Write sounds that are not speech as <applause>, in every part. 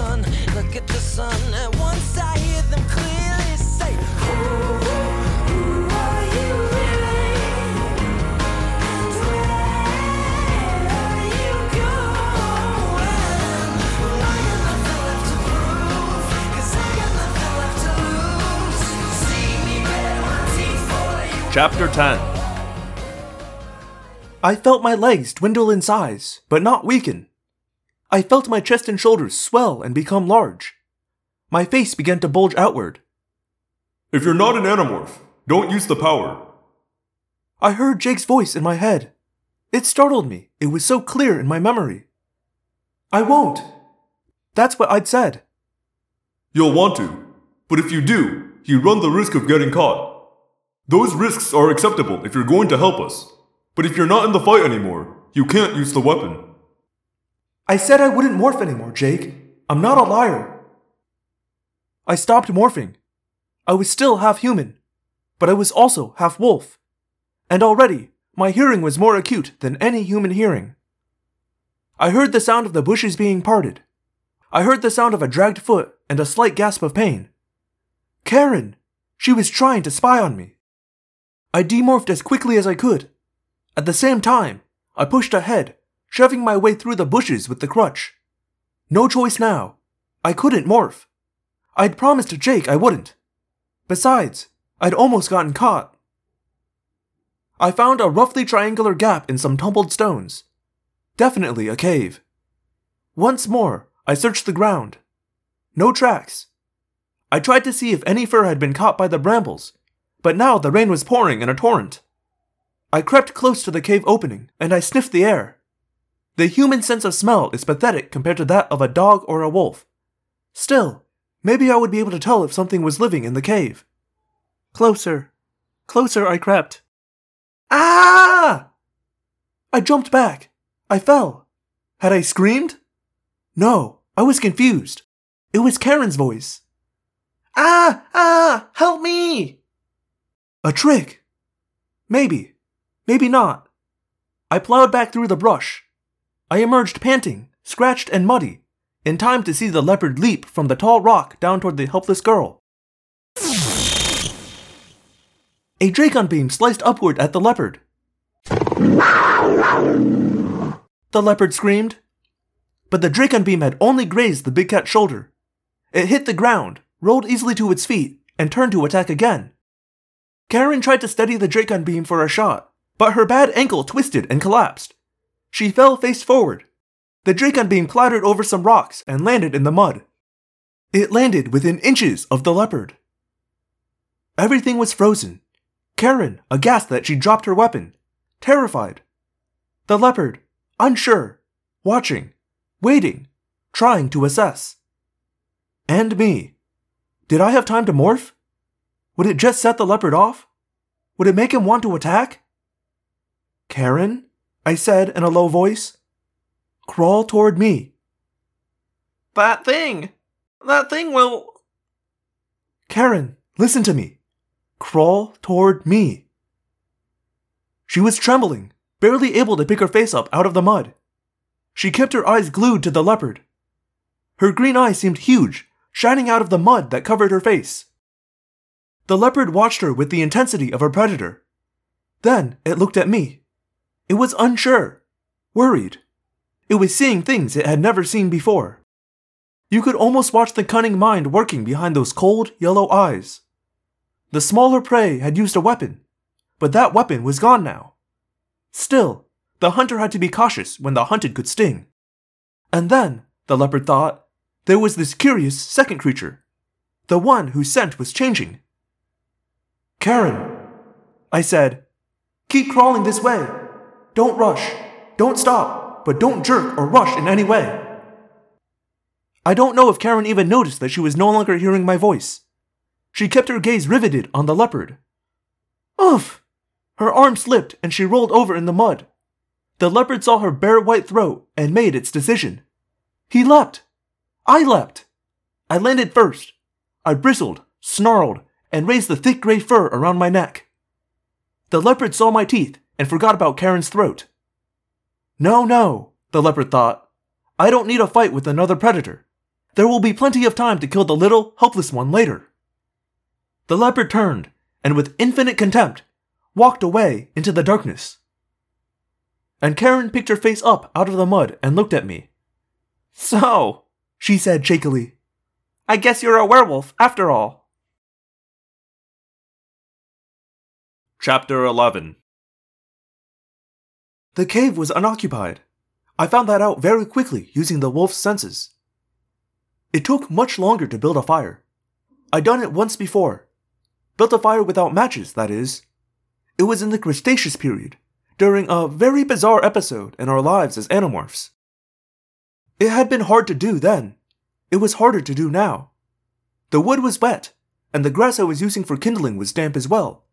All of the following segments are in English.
sun, look at the sun. And once I hear them clearly say, Who, who are you really? And where are you going? Well, I got nothing left to prove, 'cause I got nothing left to lose. See me bare my teeth for you. Chapter 10 I felt my legs dwindle in size, but not weaken. I felt my chest and shoulders swell and become large. My face began to bulge outward. If you're not an Animorph, don't use the power. I heard Jake's voice in my head. It startled me, it was so clear in my memory. I won't. That's what I'd said. You'll want to, but if you do, you run the risk of getting caught. Those risks are acceptable if you're going to help us, but if you're not in the fight anymore, you can't use the weapon. I said I wouldn't morph anymore, Jake. I'm not a liar. I stopped morphing. I was still half human, but I was also half wolf. And already, my hearing was more acute than any human hearing. I heard the sound of the bushes being parted. I heard the sound of a dragged foot and a slight gasp of pain. Karen! She was trying to spy on me. I demorphed as quickly as I could. At the same time, I pushed ahead, shoving my way through the bushes with the crutch. No choice now. I couldn't morph. I'd promised Jake I wouldn't. Besides, I'd almost gotten caught. I found a roughly triangular gap in some tumbled stones. Definitely a cave. Once more, I searched the ground. No tracks. I tried to see if any fur had been caught by the brambles, but now the rain was pouring in a torrent. I crept close to the cave opening and I sniffed the air. The human sense of smell is pathetic compared to that of a dog or a wolf. Still, maybe I would be able to tell if something was living in the cave. Closer. Closer I crept. Ah! I jumped back. I fell. Had I screamed? No, I was confused. It was Karen's voice. Ah! Ah! Help me! A trick. Maybe. Maybe not. I plowed back through the brush. I emerged panting, scratched and muddy, in time to see the leopard leap from the tall rock down toward the helpless girl. A Dracon beam sliced upward at the leopard. The leopard screamed. But the Dracon beam had only grazed the big cat's shoulder. It hit the ground, rolled easily to its feet, and turned to attack again. Karen tried to steady the Dracon beam for a shot, but her bad ankle twisted and collapsed. She fell face forward. The Dracon beam clattered over some rocks and landed in the mud. It landed within inches of the leopard. Everything was frozen. Karen, aghast that she dropped her weapon, terrified. The leopard, unsure, watching, waiting, trying to assess. And me. Did I have time to morph? Would it just set the leopard off? Would it make him want to attack? Karen? I said in a low voice. Crawl toward me. That thing! That thing will. Karen, listen to me. Crawl toward me. She was trembling, barely able to pick her face up out of the mud. She kept her eyes glued to the leopard. Her green eyes seemed huge, shining out of the mud that covered her face. The leopard watched her with the intensity of a predator. Then it looked at me. It was unsure, worried. It was seeing things it had never seen before. You could almost watch the cunning mind working behind those cold, yellow eyes. The smaller prey had used a weapon, but that weapon was gone now. Still, the hunter had to be cautious when the hunted could sting. And then, the leopard thought, there was this curious second creature, the one whose scent was changing. Karen, I said, keep crawling this way. Don't rush. Don't stop, but don't jerk or rush in any way. I don't know if Karen even noticed that she was no longer hearing my voice. She kept her gaze riveted on the leopard. Oof! Her arm slipped and she rolled over in the mud. The leopard saw her bare white throat and made its decision. He leapt. I leapt. I landed first. I bristled, snarled, and raised the thick gray fur around my neck. The leopard saw my teeth and forgot about Karen's throat. No, no, the leopard thought. I don't need a fight with another predator. There will be plenty of time to kill the little, helpless one later. The leopard turned and, with infinite contempt, walked away into the darkness. And Karen picked her face up out of the mud and looked at me. So, she said shakily, I guess you're a werewolf after all. Chapter 11 The cave was unoccupied. I found that out very quickly using the wolf's senses. It took much longer to build a fire. I'd done it once before. Built a fire without matches, that is. It was in the Cretaceous period, during a very bizarre episode in our lives as animorphs. It had been hard to do then. It was harder to do now. The wood was wet, and the grass I was using for kindling was damp as well,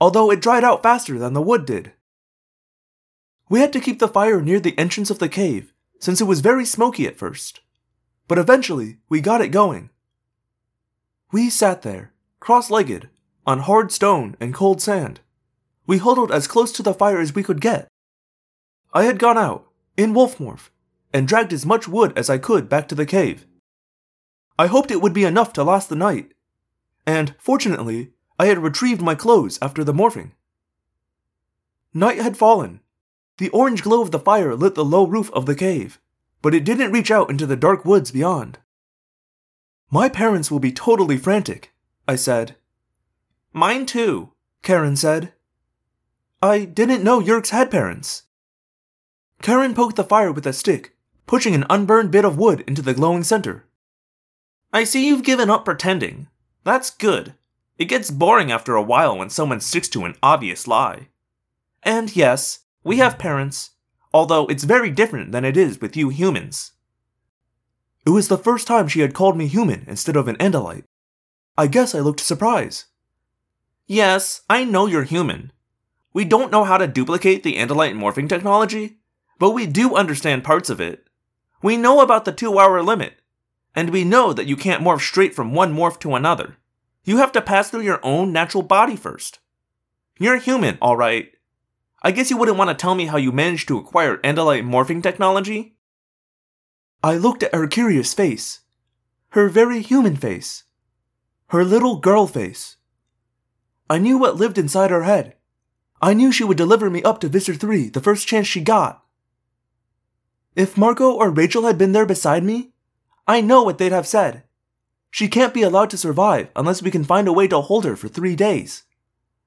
although it dried out faster than the wood did. We had to keep the fire near the entrance of the cave, since it was very smoky at first. But eventually, we got it going. We sat there, cross legged, on hard stone and cold sand. We huddled as close to the fire as we could get. I had gone out, in wolf morph, and dragged as much wood as I could back to the cave. I hoped it would be enough to last the night, and fortunately, I had retrieved my clothes after the morphing. Night had fallen. The orange glow of the fire lit the low roof of the cave, but it didn't reach out into the dark woods beyond. My parents will be totally frantic, I said. Mine too, Karen said. I didn't know Yeerks had parents. Karen poked the fire with a stick, pushing an unburned bit of wood into the glowing center. I see you've given up pretending. That's good. It gets boring after a while when someone sticks to an obvious lie. And yes, we have parents, although it's very different than it is with you humans. It was the first time she had called me human instead of an Andalite. I guess I looked surprised. Yes, I know you're human. We don't know how to duplicate the Andalite morphing technology, but we do understand parts of it. We know about the two hour limit, and we know that you can't morph straight from one morph to another. You have to pass through your own natural body first. You're human, alright. I guess you wouldn't want to tell me how you managed to acquire Andalite morphing technology? I looked at her curious face. Her very human face. Her little girl face. I knew what lived inside her head. I knew she would deliver me up to Visser 3 the first chance she got. If Marco or Rachel had been there beside me, I know what they'd have said. She can't be allowed to survive unless we can find a way to hold her for three days.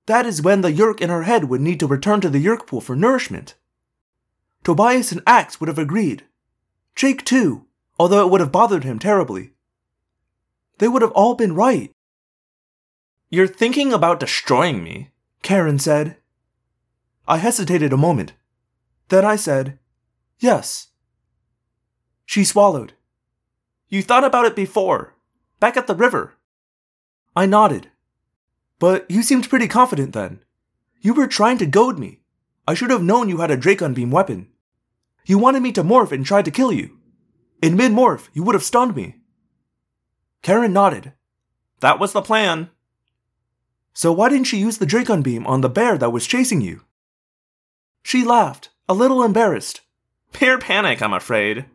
That is when the Yeerk in her head would need to return to the Yeerk pool for nourishment. Tobias and Ax would have agreed. Jake too, although it would have bothered him terribly. They would have all been right. You're thinking about destroying me, Karen said. I hesitated a moment. Then I said, Yes. She swallowed. You thought about it before, back at the river. I nodded. But you seemed pretty confident then. You were trying to goad me. I should have known you had a Dracon beam weapon. You wanted me to morph and tried to kill you. In mid morph, you would have stunned me. Karen nodded. That was the plan. So why didn't she use the Dracon beam on the bear that was chasing you? She laughed, a little embarrassed. Pure panic, I'm afraid.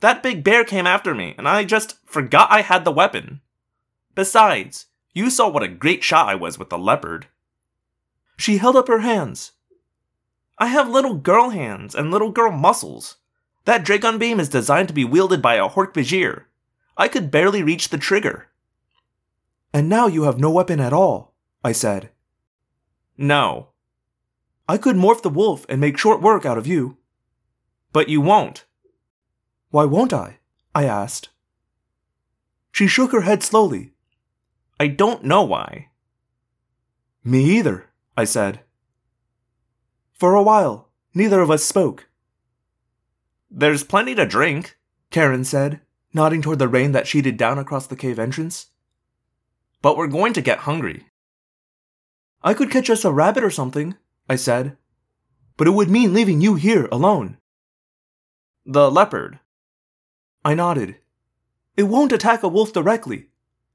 That big bear came after me, and I just forgot I had the weapon. Besides, you saw what a great shot I was with the leopard. She held up her hands. I have little girl hands and little girl muscles. That Dracon beam is designed to be wielded by a Hork-Bajir. I could barely reach the trigger. And now you have no weapon at all, I said. No. I could morph the wolf and make short work out of you. But you won't. Why won't I? I asked. She shook her head slowly. I don't know why. Me either, I said. For a while, neither of us spoke. There's plenty to drink, Karen said, nodding toward the rain that sheeted down across the cave entrance. But we're going to get hungry. I could catch us a rabbit or something, I said. But it would mean leaving you here alone. The leopard. I nodded. It won't attack a wolf directly,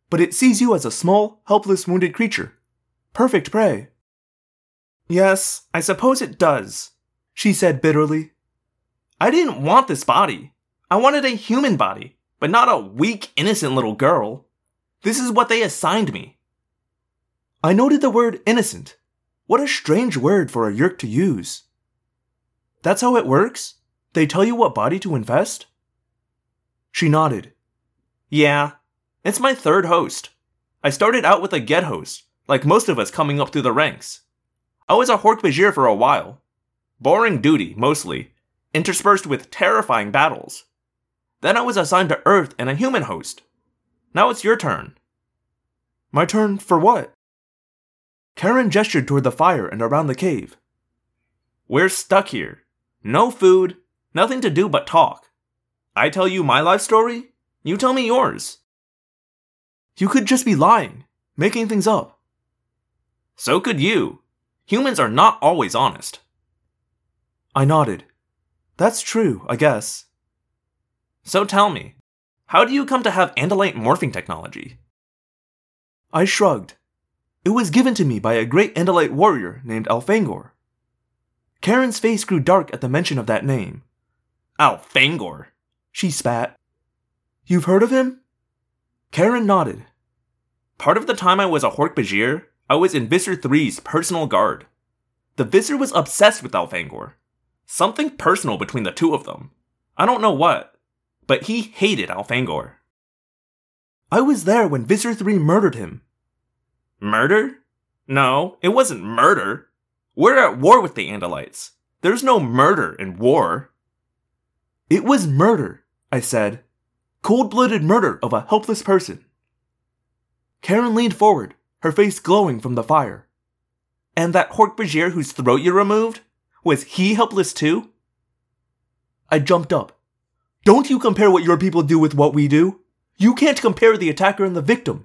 but it sees you as a small, helpless, wounded creature. Perfect prey. Yes, I suppose it does, she said bitterly. I didn't want this body. I wanted a human body, but not a weak, innocent little girl. This is what they assigned me. I noted the word innocent. What a strange word for a Yeerk to use. That's how it works? They tell you what body to infest? She nodded. Yeah, it's my third host. I started out with a Gedd host, like most of us coming up through the ranks. I was a Hork-Bajir for a while. Boring duty, mostly, interspersed with terrifying battles. Then I was assigned to Earth and a human host. Now it's your turn. My turn for what? Karen gestured toward the fire and around the cave. We're stuck here. No food, nothing to do but talk. I tell you my life story, you tell me yours. You could just be lying, making things up. So could you. Humans are not always honest. I nodded. That's true, I guess. So tell me, how do you come to have Andalite morphing technology? I shrugged. It was given to me by a great Andalite warrior named Elfangor. Karen's face grew dark at the mention of that name. Elfangor, she spat. You've heard of him? Karen nodded. Part of the time I was a Hork-Bajir, I was in Visser 3's personal guard. The Visser was obsessed with Elfangor. Something personal between the two of them. I don't know what, but he hated Elfangor. I was there when Visser 3 murdered him. Murder? No, it wasn't murder. We're at war with the Andalites. There's no murder in war. It was murder, I said. Cold blooded murder of a helpless person. Karen leaned forward, her face glowing from the fire. And that Hork-Bajir whose throat you removed? Was he helpless too? I jumped up. Don't you compare what your people do with what we do? You can't compare the attacker and the victim.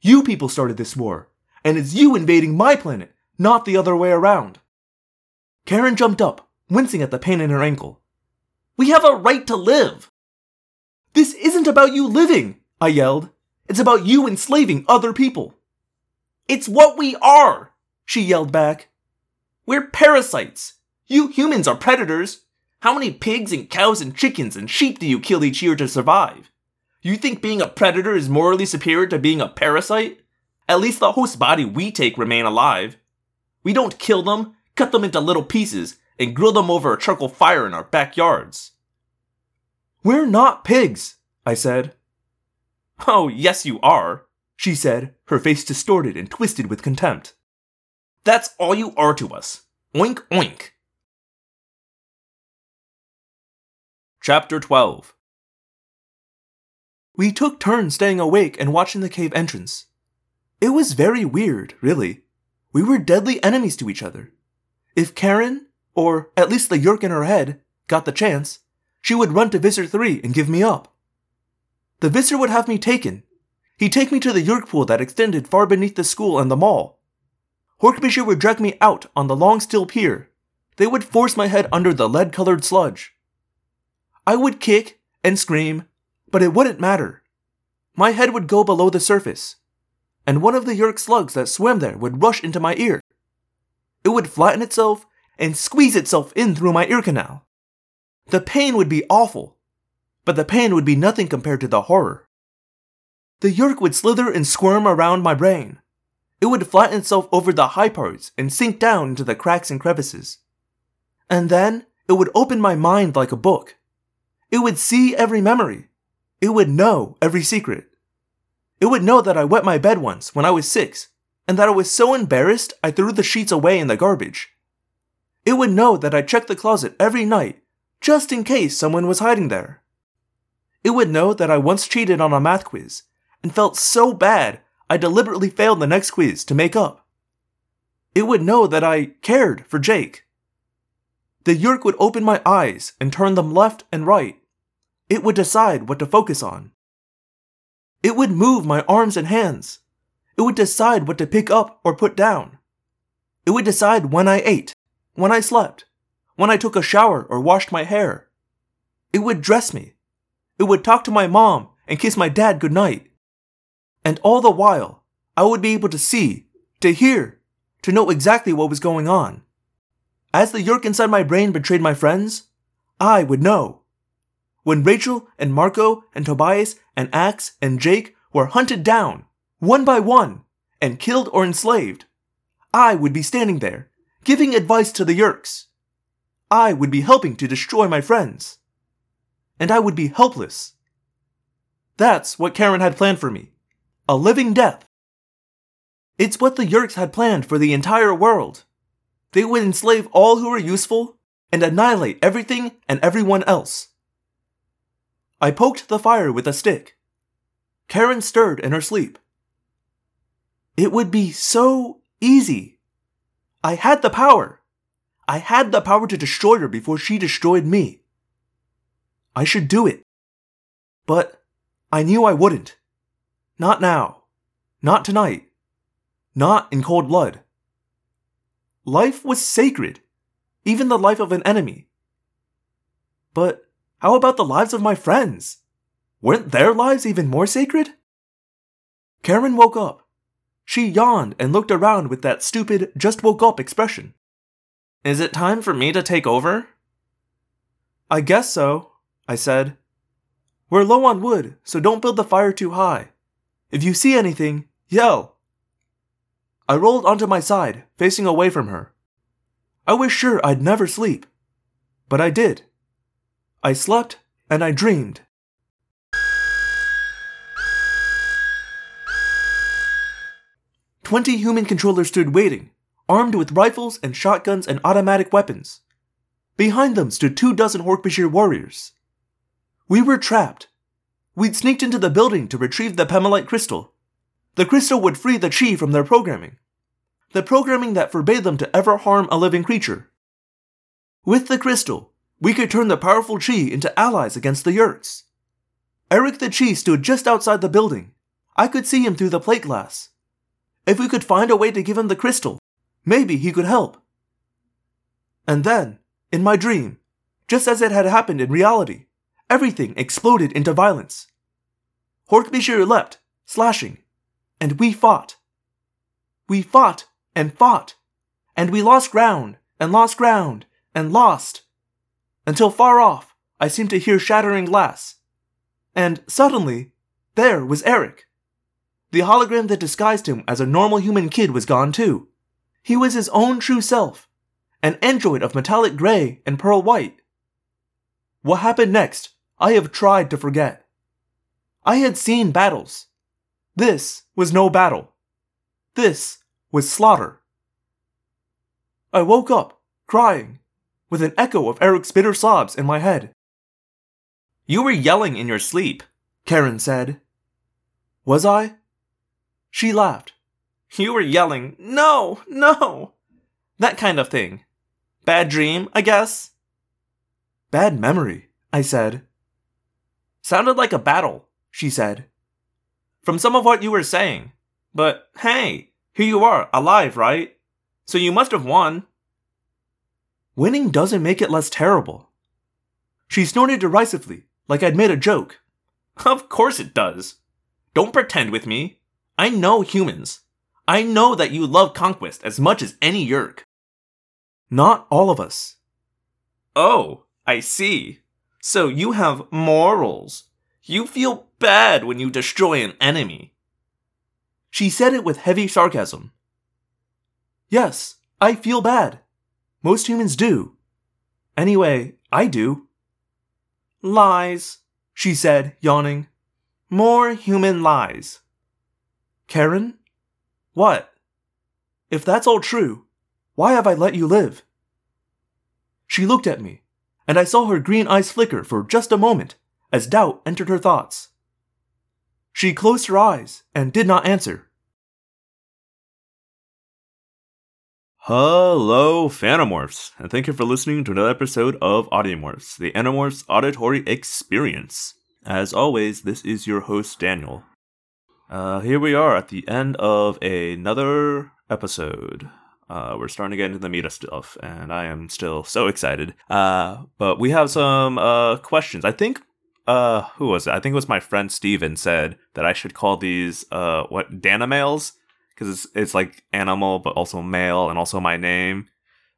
You people started this war, and it's you invading my planet, not the other way around. Karen jumped up, wincing at the pain in her ankle. We have a right to live! This isn't about you living, I yelled. It's about you enslaving other people. It's what we are, she yelled back. We're parasites. You humans are predators. How many pigs and cows and chickens and sheep do you kill each year to survive? You think being a predator is morally superior to being a parasite? At least the host body we take remain alive. We don't kill them, cut them into little pieces, and grill them over a charcoal fire in our backyards. We're not pigs, I said. Oh, yes, you are, she said, her face distorted and twisted with contempt. That's all you are to us. Oink oink. Chapter 12 We took turns staying awake and watching the cave entrance. It was very weird, really. We were deadly enemies to each other. If Karen, or at least the Yeerk in her head, got the chance, she would run to Visser 3 and give me up. The Visser would have me taken. He'd take me to the Yeerk pool that extended far beneath the school and the mall. Hork-Bajir would drag me out on the long steel pier. They would force my head under the lead colored sludge. I would kick and scream, but it wouldn't matter. My head would go below the surface, and one of the Yeerk slugs that swam there would rush into my ear. It would flatten itself and squeeze itself in through my ear canal. The pain would be awful, but the pain would be nothing compared to the horror. The Yeerk would slither and squirm around my brain. It would flatten itself over the high parts and sink down into the cracks and crevices. And then it would open my mind like a book. It would see every memory. It would know every secret. It would know that I wet my bed once when I was six, and that I was so embarrassed I threw the sheets away in the garbage. It would know that I checked the closet every night, just in case someone was hiding there. It would know that I once cheated on a math quiz, and felt so bad I deliberately failed the next quiz to make up. It would know that I cared for Jake. The Yeerk would open my eyes and turn them left and right. It would decide what to focus on. It would move my arms and hands. It would decide what to pick up or put down. It would decide when I ate, when I slept, when I took a shower or washed my hair. It would dress me. It would talk to my mom and kiss my dad goodnight. And all the while, I would be able to see, to hear, to know exactly what was going on. As the Yeerk inside my brain betrayed my friends, I would know. when Rachel and Marco and Tobias and Ax and Jake were hunted down, one by one, and killed or enslaved, I would be standing there, giving advice to the Yeerks. I would be helping to destroy my friends. And I would be helpless. That's what Karen had planned for me a living death. It's what the Yeerks had planned for the entire world. They would enslave all who were useful and annihilate everything and everyone else. I poked the fire with a stick. Karen stirred in her sleep. It would be so easy. I had the power. I had the power to destroy her before she destroyed me. I should do it. But I knew I wouldn't. Not now. Not tonight. Not in cold blood. Life was sacred, even the life of an enemy. But how about the lives of my friends? Weren't their lives even more sacred? Karen woke up. She yawned and looked around with that stupid, just woke up expression. Is it time for me to take over? I guess so, I said. We're low on wood, so don't build the fire too high. If you see anything, yell. I rolled onto my side, facing away from her. I was sure I'd never sleep. But I did. I slept and I dreamed. Twenty human controllers stood waiting, armed with rifles and shotguns and automatic weapons. Behind them stood two dozen Hork-Bajir warriors. We were trapped. We'd sneaked into the building to retrieve the Pemalite crystal. The crystal would free the Chee from their programming. The programming that forbade them to ever harm a living creature. With the crystal, we could turn the powerful Chee into allies against the Yeerks. Erek the Chee stood just outside the building. I could see him through the plate glass. If we could find a way to give him the crystal, maybe he could help. And then, in my dream, just as it had happened in reality, everything exploded into violence. Hork-Bajir leapt, slashing, and we fought. We fought and fought, and we lost ground and lost ground and lost, until far off I seemed to hear shattering glass. And suddenly, there was Erek. The hologram that disguised him as a normal human kid was gone too. He was his own true self, an android of metallic gray and pearl white. What happened next, I have tried to forget. I had seen battles. This was no battle. This was slaughter. I woke up, crying, with an echo of Erek's bitter sobs in my head. You were yelling in your sleep, Karen said. Was I? She laughed. You were yelling, no, no! That kind of thing. Bad dream, I guess? Bad memory, I said. Sounded like a battle, she said. From some of what you were saying. But hey, here you are, alive, right? So you must have won. Winning doesn't make it less terrible. She snorted derisively, like I'd made a joke. Of course it does. Don't pretend with me. I know humans. I know that you love conquest as much as any Yeerk. Not all of us. Oh, I see. So you have morals. You feel bad when you destroy an enemy. She said it with heavy sarcasm. Yes, I feel bad. Most humans do. Anyway, I do. Lies, she said, yawning. More human lies. Karen? What? If that's all true, why have I let you live? She looked at me, and I saw her green eyes flicker for just a moment as doubt entered her thoughts. She closed her eyes and did not answer. Hello, Phantomorphs, and thank you for listening to another episode of Audiomorphs, the Animorphs auditory experience. As always, this is your host, Daniel. Uh, here we are at the end of another episode. Uh, we're starting to get into the meta stuff, and I am still so excited. Uh, but we have some uh, questions. I think, uh, who was it? I think it was my friend Steven said that I should call these, uh, what, Danimales? Because it's, it's like animal, but also male, and also my name.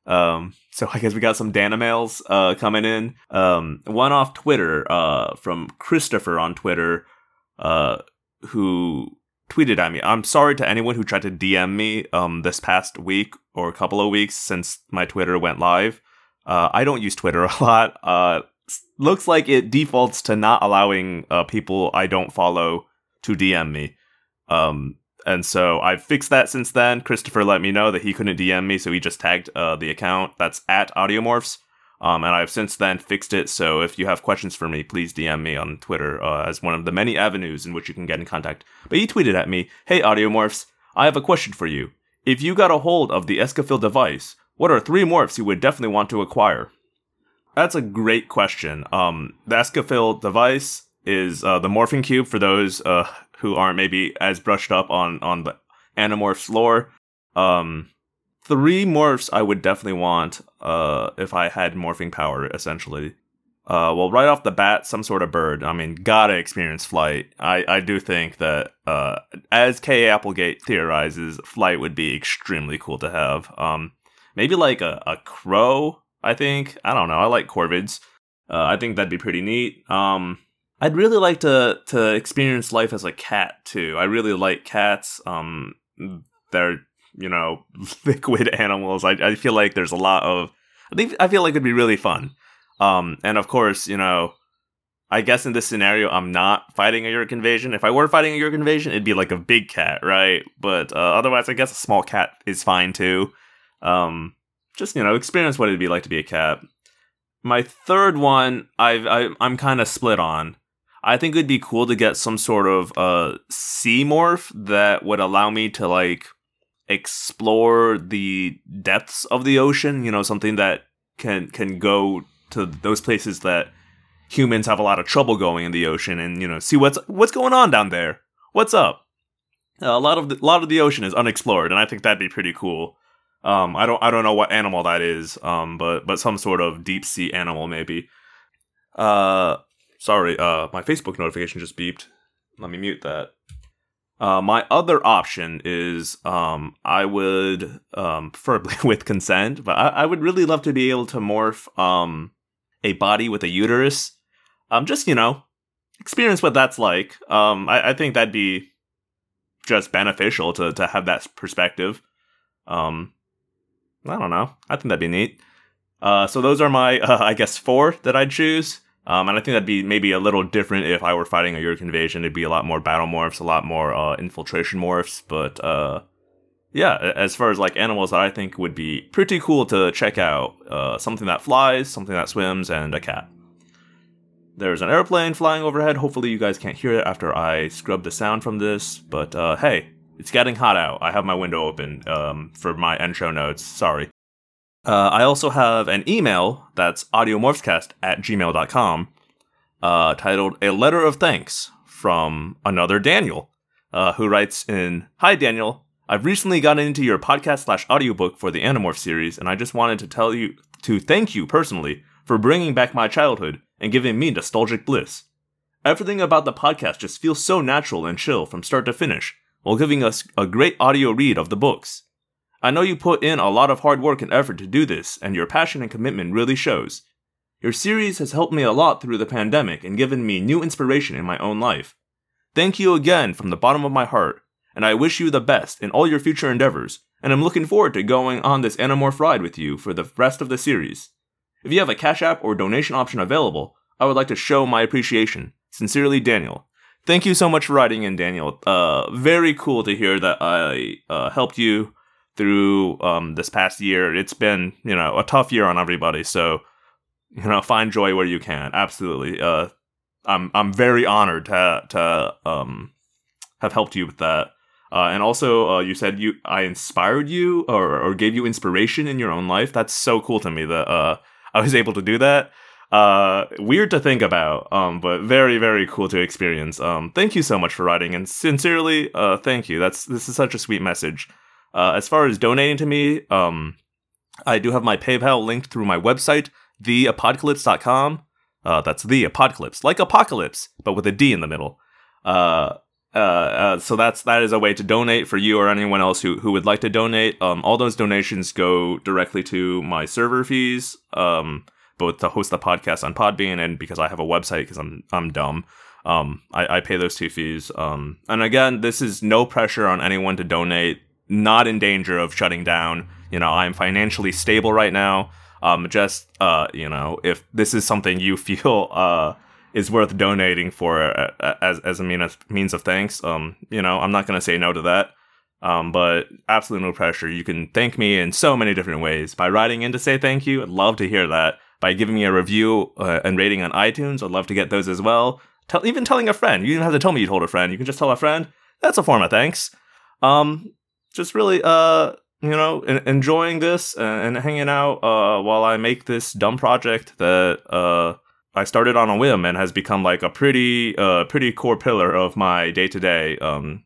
Um, so I guess we got some Dana mails uh, coming in. Um, one off Twitter uh, from Christopher on Twitter, uh, who tweeted at me. I'm sorry to anyone who tried to DM me um, this past week or a couple of weeks since my Twitter went live. Uh, I don't use Twitter <laughs> a lot. Uh, looks like it defaults to not allowing uh, people I don't follow to DM me. Um, and so I've fixed that since then. Christopher let me know that he couldn't DM me, so he just tagged uh, the account. That's at Audiomorphs. Um, and I've since then fixed it. So if you have questions for me, please DM me on Twitter uh, as one of the many avenues in which you can get in contact. But he tweeted at me, Hey, Audiomorphs, I have a question for you. If you got a hold of the Escafil device, what are three morphs you would definitely want to acquire? That's a great question. Um, the Escafil device is uh, the morphing cube for those uh, who aren't maybe as brushed up on on the Animorphs lore. Um, three morphs I would definitely want uh, if I had morphing power, essentially. Uh, well, right off the bat, some sort of bird. I mean, gotta experience flight. I, I do think that, uh, as K. Applegate theorizes, flight would be extremely cool to have. Um, maybe like a, a crow, I think. I don't know. I like corvids. Uh, I think that'd be pretty neat. Um, I'd really like to to experience life as a cat too. I really like cats. Um, they're you know <laughs> liquid animals. I I feel like there's a lot of. I think I feel like it'd be really fun. Um, and of course, you know, I guess in this scenario, I'm not fighting a Yeerk invasion. If I were fighting a Yeerk invasion, it'd be like a big cat, right? But uh, otherwise, I guess a small cat is fine too. Um, just you know, experience what it'd be like to be a cat. My third one, I've, I, I'm kind of split on. I think it'd be cool to get some sort of uh sea morph that would allow me to like explore the depths of the ocean. You know, something that can can go to those places that humans have a lot of trouble going in the ocean, and you know, see what's what's going on down there. What's up? a lot of the, a lot of the ocean is unexplored, and I think that'd be pretty cool. Um, I don't I don't know what animal that is, um, but but some sort of deep sea animal maybe. Uh, sorry, uh, my Facebook notification just beeped. Let me mute that. Uh, my other option is um, I would um, preferably <laughs> with consent, but I, I would really love to be able to morph um, a body with a uterus. Um, just you know, experience what that's like. Um, I, I think that'd be just beneficial to to have that perspective. Um, I don't know. I think that'd be neat. Uh, so those are my, <laughs> uh, I guess, four that I'd choose. Um, and I think that'd be maybe a little different if I were fighting a Yeerk invasion. It'd be a lot more battle morphs, a lot more uh, infiltration morphs. But uh, yeah, as far as like animals that I think would be pretty cool to check out, uh, something that flies, something that swims, and a cat. There's an airplane flying overhead. Hopefully, you guys can't hear it after I scrub the sound from this. But uh, hey, it's getting hot out. I have my window open um, for my intro notes. Sorry. Uh, I also have an email that's audiomorphscast at gmail.com uh, titled A Letter of Thanks from another Daniel, uh, who writes in Hi, Daniel. I've recently gotten into your podcast slash audiobook for the Animorph series, and I just wanted to tell you to thank you personally for bringing back my childhood and giving me nostalgic bliss. Everything about the podcast just feels so natural and chill from start to finish, while giving us a great audio read of the books. I know you put in a lot of hard work and effort to do this, and your passion and commitment really shows. Your series has helped me a lot through the pandemic and given me new inspiration in my own life. Thank you again from the bottom of my heart, and I wish you the best in all your future endeavors, and I'm looking forward to going on this Animorph ride with you for the rest of the series. If you have a Cash App or donation option available, I would like to show my appreciation. Sincerely, Daniel. Thank you so much for writing in, Daniel. Uh, very cool to hear that I uh, helped you through um, this past year. It's been, you know, a tough year on everybody. So, you know, find joy where you can. Absolutely. Uh, I'm I'm very honored to to um, have helped you with that. Uh, and also, uh, you said you I inspired you or or gave you inspiration in your own life. That's so cool to me that uh, I was able to do that. Uh, weird to think about, um, but very very cool to experience. Um, thank you so much for writing, and sincerely, uh, thank you. That's this is such a sweet message. Uh, as far as donating to me, um, I do have my PayPal linked through my website, theapocalypse.com. Uh, that's the apocalypse, like apocalypse, but with a D in the middle. Uh, uh, uh, so that's that is a way to donate for you or anyone else who who would like to donate. Um, all those donations go directly to my server fees, um, both to host the podcast on Podbean and because I have a website because I'm I'm dumb. Um, I, I pay those two fees. Um, and again, this is no pressure on anyone to donate. Not in danger of shutting down. You know, I'm financially stable right now. Um, just uh, you know, if this is something you <laughs> feel uh is worth donating for uh, as as a means means of thanks. Um, you know, I'm not gonna say no to that. Um, but absolutely no pressure. You can thank me in so many different ways by writing in to say thank you. I'd love to hear that. By giving me a review uh, and rating on iTunes, I'd love to get those as well. Tell, even telling a friend. You don't have to tell me you told a friend. You can just tell a friend. That's a form of thanks. Um, just really, uh, you know, en- enjoying this and, hanging out uh, while I make this dumb project that uh, I started on a whim and has become like a pretty, uh, pretty core pillar of my day to day. Um,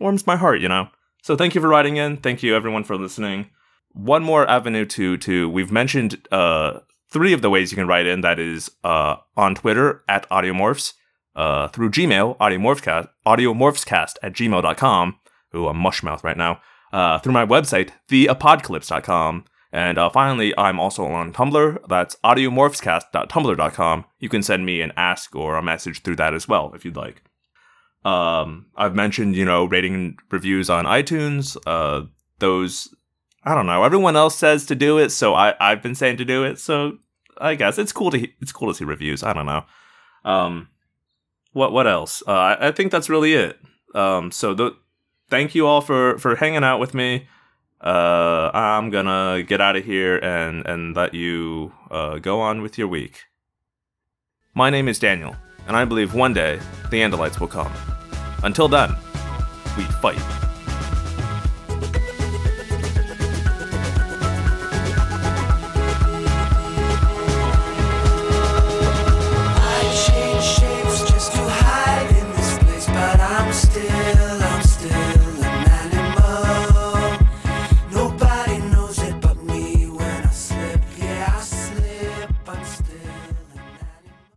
warms my heart, you know. So thank you for writing in. Thank you everyone for listening. One more avenue to to we've mentioned uh three of the ways you can write in. That is uh on Twitter at Audiomorphs, uh through Gmail, Audiomorphscast, Audiomorphscast at gmail.com. Ooh, I'm mushmouth right now. Uh, through my website, theapocalypse.com. And uh, finally, I'm also on Tumblr. That's audiomorphscast.tumblr.com. You can send me an ask or a message through that as well if you'd like. Um, I've mentioned, you know, rating reviews on iTunes. Uh, those, I don't know. Everyone else says to do it, so I I've been saying to do it. So I guess it's cool to it's cool to see reviews. I don't know. Um, what what else? Uh, I, I think that's really it. Um, so the thank you all for for hanging out with me. Uh, I'm gonna get out of here and and let you uh, go on with your week. My name is Daniel, and I believe one day the Andalites will come. Until then, we fight.